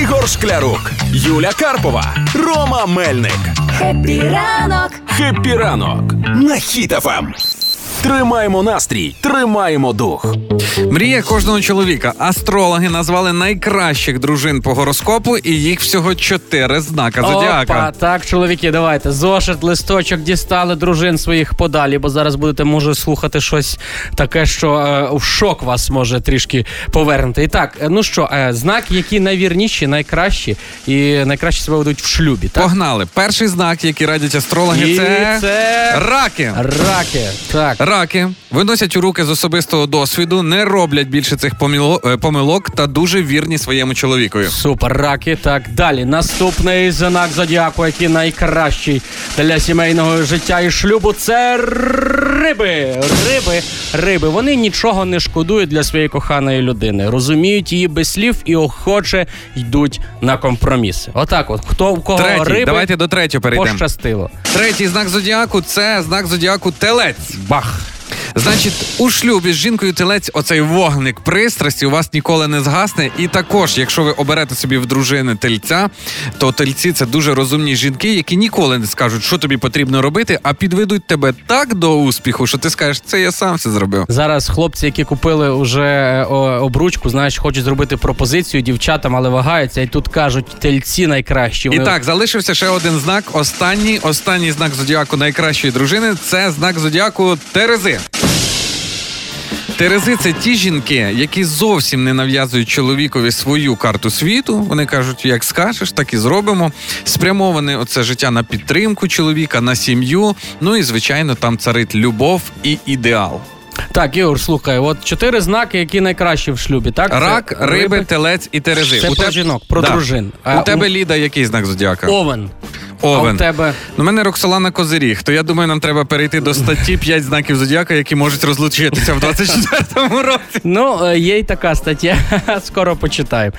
Ігор Шклярук, Юля Карпова, Рома Мельник. Хеппі ранок! Хеппі ранок на Хіт-ФМ. Тримаємо настрій, тримаємо дух. Мрія кожного чоловіка. Астрологи назвали найкращих дружин по гороскопу, і їх всього чотири знака зодіака. Опа, так, чоловіки, давайте. Зошит, листочок дістали дружин своїх подалі, бо зараз будете, може, слухати щось таке, що е, в шок вас може трішки повернути. І так, е, ну що, е, знаки, які найвірніші, найкращі і найкраще себе ведуть в шлюбі. Так? Погнали. Перший знак, який радять астрологи, І це... це раки. раки. Так. Раки виносять уроки з особистого досвіду, не роблять більше цих е, помилок та дуже вірні своєму чоловікові. Супер, раки. Так, далі. Наступний знак зодіаку, який найкращий для сімейного життя і шлюбу, це риби. Риби, риби. Вони нічого не шкодують для своєї коханої людини. Розуміють її без слів і охоче йдуть на компроміси. Отак, от хто у кого Третій. риби Давайте до третього перейдемо. пощастило. Третій знак зодіаку це знак зодіаку телець. Бах. Значить, у шлюбі з жінкою телець оцей вогник пристрасті у вас ніколи не згасне. І також, якщо ви оберете собі в дружини тельця, то тельці це дуже розумні жінки, які ніколи не скажуть, що тобі потрібно робити, а підведуть тебе так до успіху, що ти скажеш, це я сам все зробив. Зараз хлопці, які купили вже е, обручку, знаєш, хочуть зробити пропозицію дівчатам, але вагаються, і тут кажуть, тельці найкращі. І так, залишився ще один знак. Останній, останній знак зодіаку найкращої дружини це знак зодіаку Терези. Терези це ті жінки, які зовсім не нав'язують чоловікові свою карту світу. Вони кажуть, як скажеш, так і зробимо. Спрямоване оце життя на підтримку чоловіка, на сім'ю. Ну і звичайно, там царить любов і ідеал. Так, Ігор, слухай, от чотири знаки, які найкращі в шлюбі, так? Це Рак, риби, телець і терези. Це У про теб- жінок, про дружин. У А тебе у- Ліда, який знак зодіака? Овен. Овен. А у тебе Ну, мене Роксолана Козиріг, то я думаю, нам треба перейти до статті 5 знаків зодіака, які можуть розлучитися в 24-му році. ну е, є й така стаття. Скоро почитаємо.